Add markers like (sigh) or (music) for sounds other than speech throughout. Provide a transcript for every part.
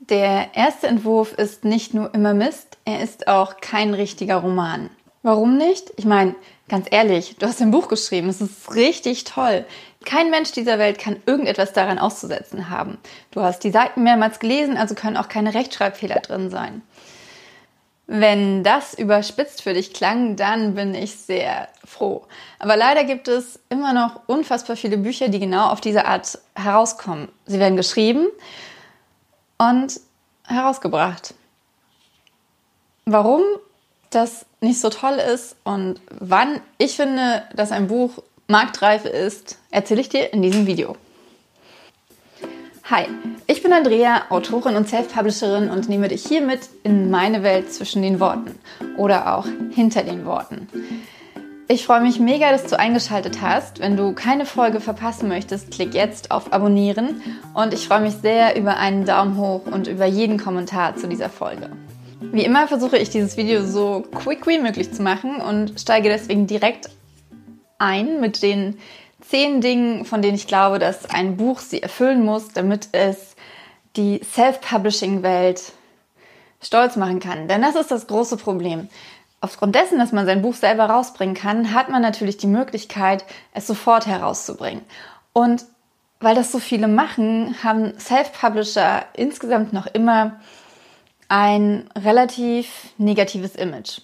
Der erste Entwurf ist nicht nur immer Mist, er ist auch kein richtiger Roman. Warum nicht? Ich meine, ganz ehrlich, du hast ein Buch geschrieben, es ist richtig toll. Kein Mensch dieser Welt kann irgendetwas daran auszusetzen haben. Du hast die Seiten mehrmals gelesen, also können auch keine Rechtschreibfehler drin sein. Wenn das überspitzt für dich klang, dann bin ich sehr froh. Aber leider gibt es immer noch unfassbar viele Bücher, die genau auf diese Art herauskommen. Sie werden geschrieben und herausgebracht. Warum das nicht so toll ist und wann ich finde, dass ein Buch marktreif ist, erzähle ich dir in diesem Video. Hi, ich bin Andrea, Autorin und Self-Publisherin und nehme dich hier mit in meine Welt zwischen den Worten oder auch hinter den Worten. Ich freue mich mega, dass du eingeschaltet hast. Wenn du keine Folge verpassen möchtest, klick jetzt auf Abonnieren und ich freue mich sehr über einen Daumen hoch und über jeden Kommentar zu dieser Folge. Wie immer versuche ich dieses Video so quick wie möglich zu machen und steige deswegen direkt ein mit den zehn Dingen, von denen ich glaube, dass ein Buch sie erfüllen muss, damit es die Self-Publishing-Welt stolz machen kann. Denn das ist das große Problem. Aufgrund dessen, dass man sein Buch selber rausbringen kann, hat man natürlich die Möglichkeit, es sofort herauszubringen. Und weil das so viele machen, haben Self-Publisher insgesamt noch immer ein relativ negatives Image.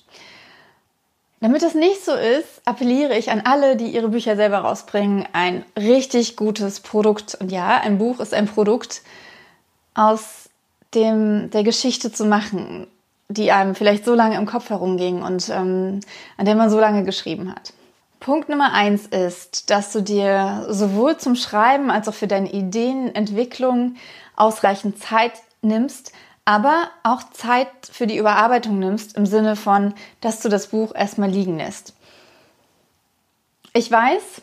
Damit das nicht so ist, appelliere ich an alle, die ihre Bücher selber rausbringen, ein richtig gutes Produkt. Und ja, ein Buch ist ein Produkt aus dem, der Geschichte zu machen die einem vielleicht so lange im Kopf herumging und ähm, an der man so lange geschrieben hat. Punkt Nummer eins ist, dass du dir sowohl zum Schreiben als auch für deine Ideenentwicklung ausreichend Zeit nimmst, aber auch Zeit für die Überarbeitung nimmst im Sinne von, dass du das Buch erstmal liegen lässt. Ich weiß,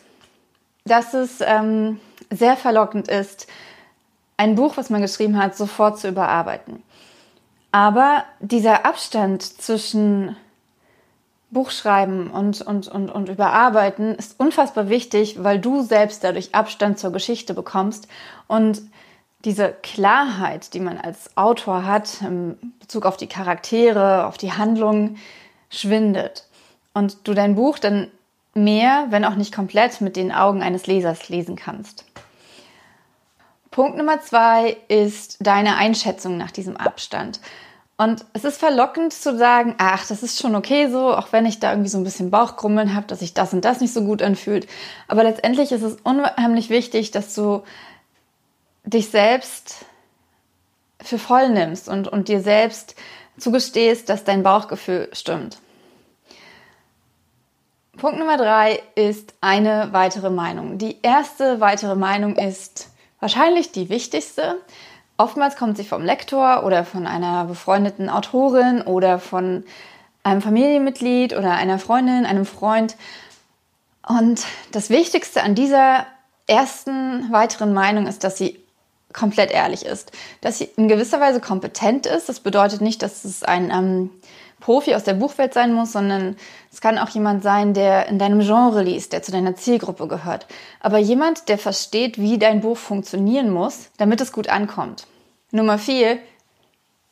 dass es ähm, sehr verlockend ist, ein Buch, was man geschrieben hat, sofort zu überarbeiten. Aber dieser Abstand zwischen Buchschreiben und, und, und, und Überarbeiten ist unfassbar wichtig, weil du selbst dadurch Abstand zur Geschichte bekommst und diese Klarheit, die man als Autor hat im Bezug auf die Charaktere, auf die Handlung, schwindet. Und du dein Buch dann mehr, wenn auch nicht komplett, mit den Augen eines Lesers lesen kannst. Punkt Nummer zwei ist deine Einschätzung nach diesem Abstand. Und es ist verlockend zu sagen, ach, das ist schon okay so, auch wenn ich da irgendwie so ein bisschen Bauchgrummeln habe, dass sich das und das nicht so gut anfühlt. Aber letztendlich ist es unheimlich wichtig, dass du dich selbst für voll nimmst und, und dir selbst zugestehst, dass dein Bauchgefühl stimmt. Punkt Nummer drei ist eine weitere Meinung. Die erste weitere Meinung ist wahrscheinlich die wichtigste. Oftmals kommt sie vom Lektor oder von einer befreundeten Autorin oder von einem Familienmitglied oder einer Freundin, einem Freund. Und das Wichtigste an dieser ersten weiteren Meinung ist, dass sie komplett ehrlich ist, dass sie in gewisser Weise kompetent ist. Das bedeutet nicht, dass es ein ähm, Profi aus der Buchwelt sein muss, sondern es kann auch jemand sein, der in deinem Genre liest, der zu deiner Zielgruppe gehört. Aber jemand, der versteht, wie dein Buch funktionieren muss, damit es gut ankommt. Nummer vier,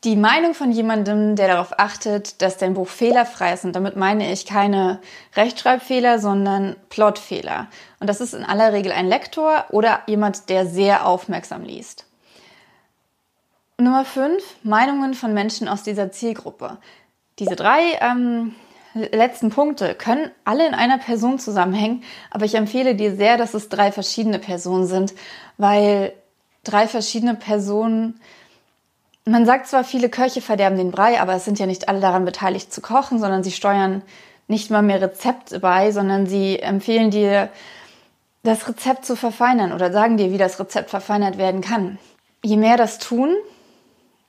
die Meinung von jemandem, der darauf achtet, dass dein Buch fehlerfrei ist. Und damit meine ich keine Rechtschreibfehler, sondern Plotfehler. Und das ist in aller Regel ein Lektor oder jemand, der sehr aufmerksam liest. Nummer fünf, Meinungen von Menschen aus dieser Zielgruppe. Diese drei ähm, letzten Punkte können alle in einer Person zusammenhängen, aber ich empfehle dir sehr, dass es drei verschiedene Personen sind, weil drei verschiedene Personen. Man sagt zwar, viele Köche verderben den Brei, aber es sind ja nicht alle daran beteiligt zu kochen, sondern sie steuern nicht mal mehr Rezepte bei, sondern sie empfehlen dir, das Rezept zu verfeinern oder sagen dir, wie das Rezept verfeinert werden kann. Je mehr das tun,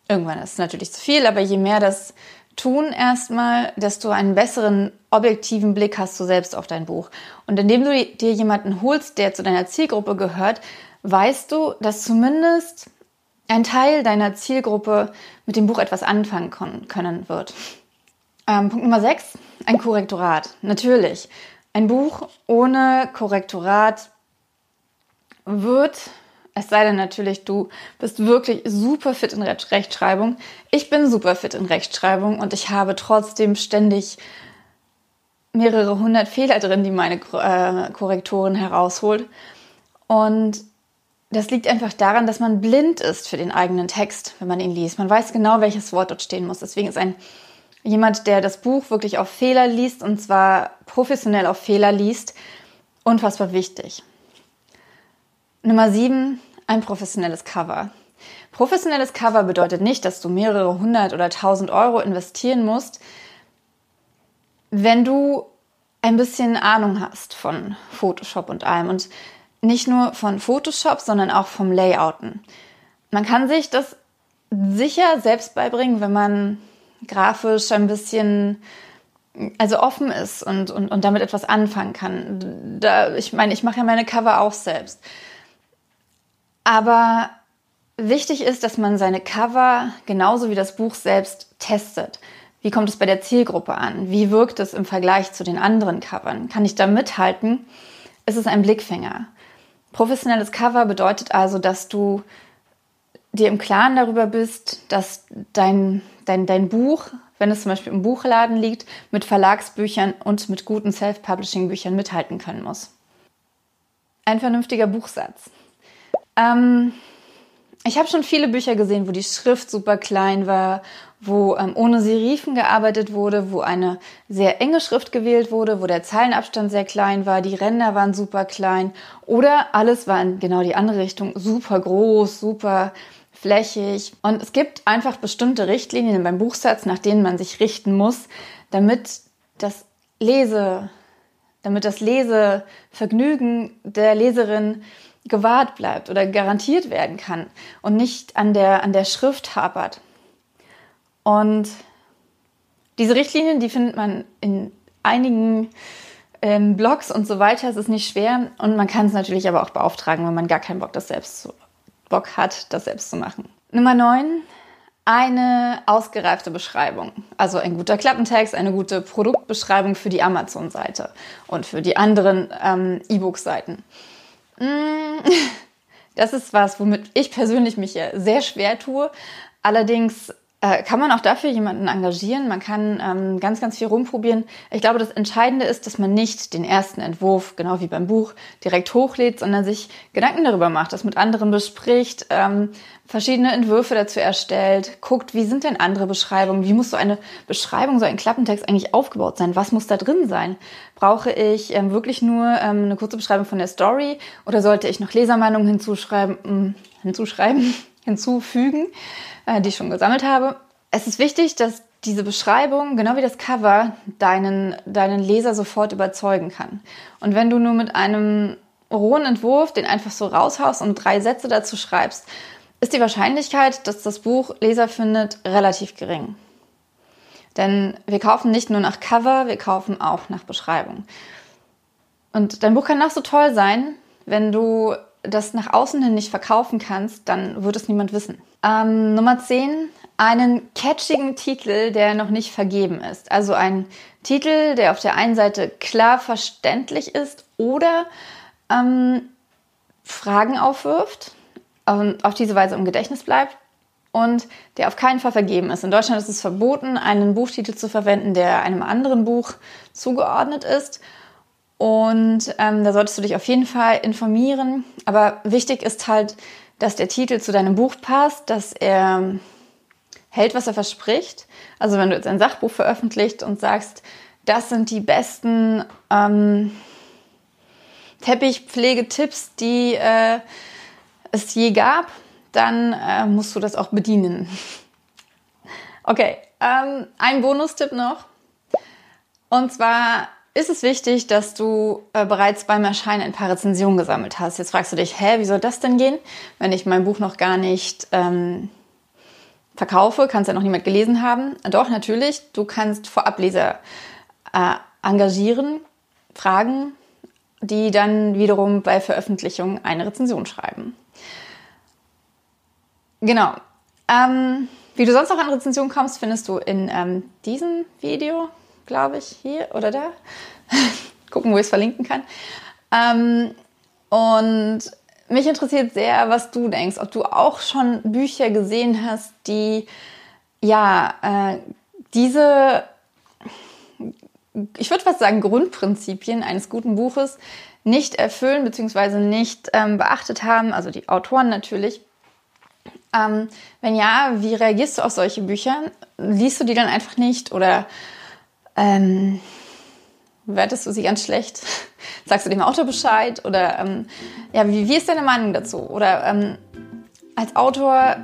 irgendwann ist es natürlich zu viel, aber je mehr das tun erstmal, desto einen besseren objektiven Blick hast du selbst auf dein Buch. Und indem du dir jemanden holst, der zu deiner Zielgruppe gehört, weißt du, dass zumindest ein Teil deiner Zielgruppe mit dem Buch etwas anfangen können wird. Ähm, Punkt Nummer 6, ein Korrektorat. Natürlich, ein Buch ohne Korrektorat wird Es sei denn natürlich, du bist wirklich super fit in Rechtschreibung. Ich bin super fit in Rechtschreibung und ich habe trotzdem ständig mehrere hundert Fehler drin, die meine äh, Korrektorin herausholt. Und das liegt einfach daran, dass man blind ist für den eigenen Text, wenn man ihn liest. Man weiß genau, welches Wort dort stehen muss. Deswegen ist ein jemand, der das Buch wirklich auf Fehler liest und zwar professionell auf Fehler liest, unfassbar wichtig. Nummer sieben, ein professionelles Cover. Professionelles Cover bedeutet nicht, dass du mehrere hundert oder tausend Euro investieren musst, wenn du ein bisschen Ahnung hast von Photoshop und allem und nicht nur von Photoshop, sondern auch vom Layouten. Man kann sich das sicher selbst beibringen, wenn man grafisch ein bisschen also offen ist und, und, und damit etwas anfangen kann. Da, ich meine, ich mache ja meine Cover auch selbst. Aber wichtig ist, dass man seine Cover genauso wie das Buch selbst testet. Wie kommt es bei der Zielgruppe an? Wie wirkt es im Vergleich zu den anderen Covern? Kann ich da mithalten? Ist es ein Blickfänger? Professionelles Cover bedeutet also, dass du dir im Klaren darüber bist, dass dein, dein, dein Buch, wenn es zum Beispiel im Buchladen liegt, mit Verlagsbüchern und mit guten Self-Publishing-Büchern mithalten können muss. Ein vernünftiger Buchsatz. Ähm, ich habe schon viele Bücher gesehen, wo die Schrift super klein war, wo ähm, ohne Serifen gearbeitet wurde, wo eine sehr enge Schrift gewählt wurde, wo der Zeilenabstand sehr klein war, die Ränder waren super klein oder alles war in genau die andere Richtung, super groß, super flächig. Und es gibt einfach bestimmte Richtlinien beim Buchsatz, nach denen man sich richten muss, damit das Lese, damit das Lesevergnügen der Leserin gewahrt bleibt oder garantiert werden kann und nicht an der, an der Schrift hapert. Und diese Richtlinien, die findet man in einigen ähm, Blogs und so weiter. Es ist nicht schwer und man kann es natürlich aber auch beauftragen, wenn man gar keinen Bock, das selbst zu, Bock hat, das selbst zu machen. Nummer 9. Eine ausgereifte Beschreibung. Also ein guter Klappentext, eine gute Produktbeschreibung für die Amazon-Seite und für die anderen ähm, E-Book-Seiten. Mm, (laughs) das ist was, womit ich persönlich mich sehr schwer tue. Allerdings äh, kann man auch dafür jemanden engagieren. Man kann ähm, ganz, ganz viel rumprobieren. Ich glaube, das Entscheidende ist, dass man nicht den ersten Entwurf, genau wie beim Buch, direkt hochlädt, sondern sich Gedanken darüber macht, das mit anderen bespricht, ähm, verschiedene Entwürfe dazu erstellt, guckt, wie sind denn andere Beschreibungen, wie muss so eine Beschreibung, so ein Klappentext eigentlich aufgebaut sein, was muss da drin sein? Brauche ich ähm, wirklich nur ähm, eine kurze Beschreibung von der Story oder sollte ich noch Lesermeinungen hinzuschreiben, hm, hinzuschreiben, hinzufügen? äh, die ich schon gesammelt habe. Es ist wichtig, dass diese Beschreibung, genau wie das Cover, deinen, deinen Leser sofort überzeugen kann. Und wenn du nur mit einem rohen Entwurf den einfach so raushaust und drei Sätze dazu schreibst, ist die Wahrscheinlichkeit, dass das Buch Leser findet, relativ gering. Denn wir kaufen nicht nur nach Cover, wir kaufen auch nach Beschreibung. Und dein Buch kann noch so toll sein, wenn du das nach außen hin nicht verkaufen kannst, dann wird es niemand wissen. Ähm, Nummer 10, einen catchigen Titel, der noch nicht vergeben ist. Also ein Titel, der auf der einen Seite klar verständlich ist oder ähm, Fragen aufwirft, ähm, auf diese Weise im Gedächtnis bleibt und der auf keinen Fall vergeben ist. In Deutschland ist es verboten, einen Buchtitel zu verwenden, der einem anderen Buch zugeordnet ist. Und ähm, da solltest du dich auf jeden Fall informieren. Aber wichtig ist halt, dass der Titel zu deinem Buch passt, dass er hält, was er verspricht. Also wenn du jetzt ein Sachbuch veröffentlicht und sagst, das sind die besten ähm, Teppichpflegetipps, die äh, es je gab, dann äh, musst du das auch bedienen. Okay, ähm, ein Bonustipp noch. Und zwar ist es wichtig, dass du äh, bereits beim Erscheinen ein paar Rezensionen gesammelt hast. Jetzt fragst du dich, hä, wie soll das denn gehen, wenn ich mein Buch noch gar nicht ähm, verkaufe, kann es ja noch niemand gelesen haben. Doch, natürlich, du kannst Vorableser äh, engagieren, fragen, die dann wiederum bei Veröffentlichung eine Rezension schreiben. Genau. Ähm, wie du sonst noch an Rezensionen kommst, findest du in ähm, diesem Video glaube ich, hier oder da. (laughs) Gucken, wo ich es verlinken kann. Ähm, und mich interessiert sehr, was du denkst, ob du auch schon Bücher gesehen hast, die ja äh, diese, ich würde fast sagen, Grundprinzipien eines guten Buches nicht erfüllen bzw. nicht ähm, beachtet haben, also die Autoren natürlich. Ähm, wenn ja, wie reagierst du auf solche Bücher? Liest du die dann einfach nicht oder ähm, wertest du sie ganz schlecht? (laughs) Sagst du dem Autor Bescheid? Oder ähm, ja, wie, wie ist deine Meinung dazu? Oder ähm, als Autor,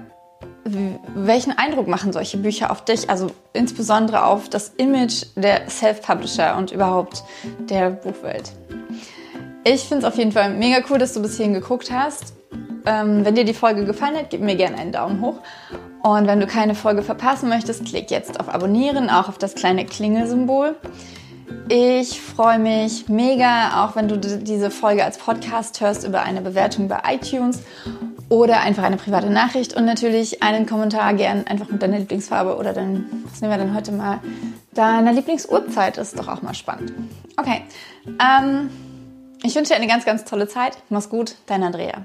welchen Eindruck machen solche Bücher auf dich? Also insbesondere auf das Image der Self-Publisher und überhaupt der Buchwelt. Ich finde es auf jeden Fall mega cool, dass du bis hierhin geguckt hast. Ähm, wenn dir die Folge gefallen hat, gib mir gerne einen Daumen hoch. Und wenn du keine Folge verpassen möchtest, klick jetzt auf Abonnieren, auch auf das kleine Klingelsymbol. Ich freue mich mega, auch wenn du diese Folge als Podcast hörst, über eine Bewertung bei iTunes oder einfach eine private Nachricht und natürlich einen Kommentar gern einfach mit deiner Lieblingsfarbe oder dann, was nehmen wir denn heute mal, deiner Lieblingsuhrzeit ist doch auch mal spannend. Okay, ähm, ich wünsche dir eine ganz, ganz tolle Zeit. Mach's gut, dein Andrea.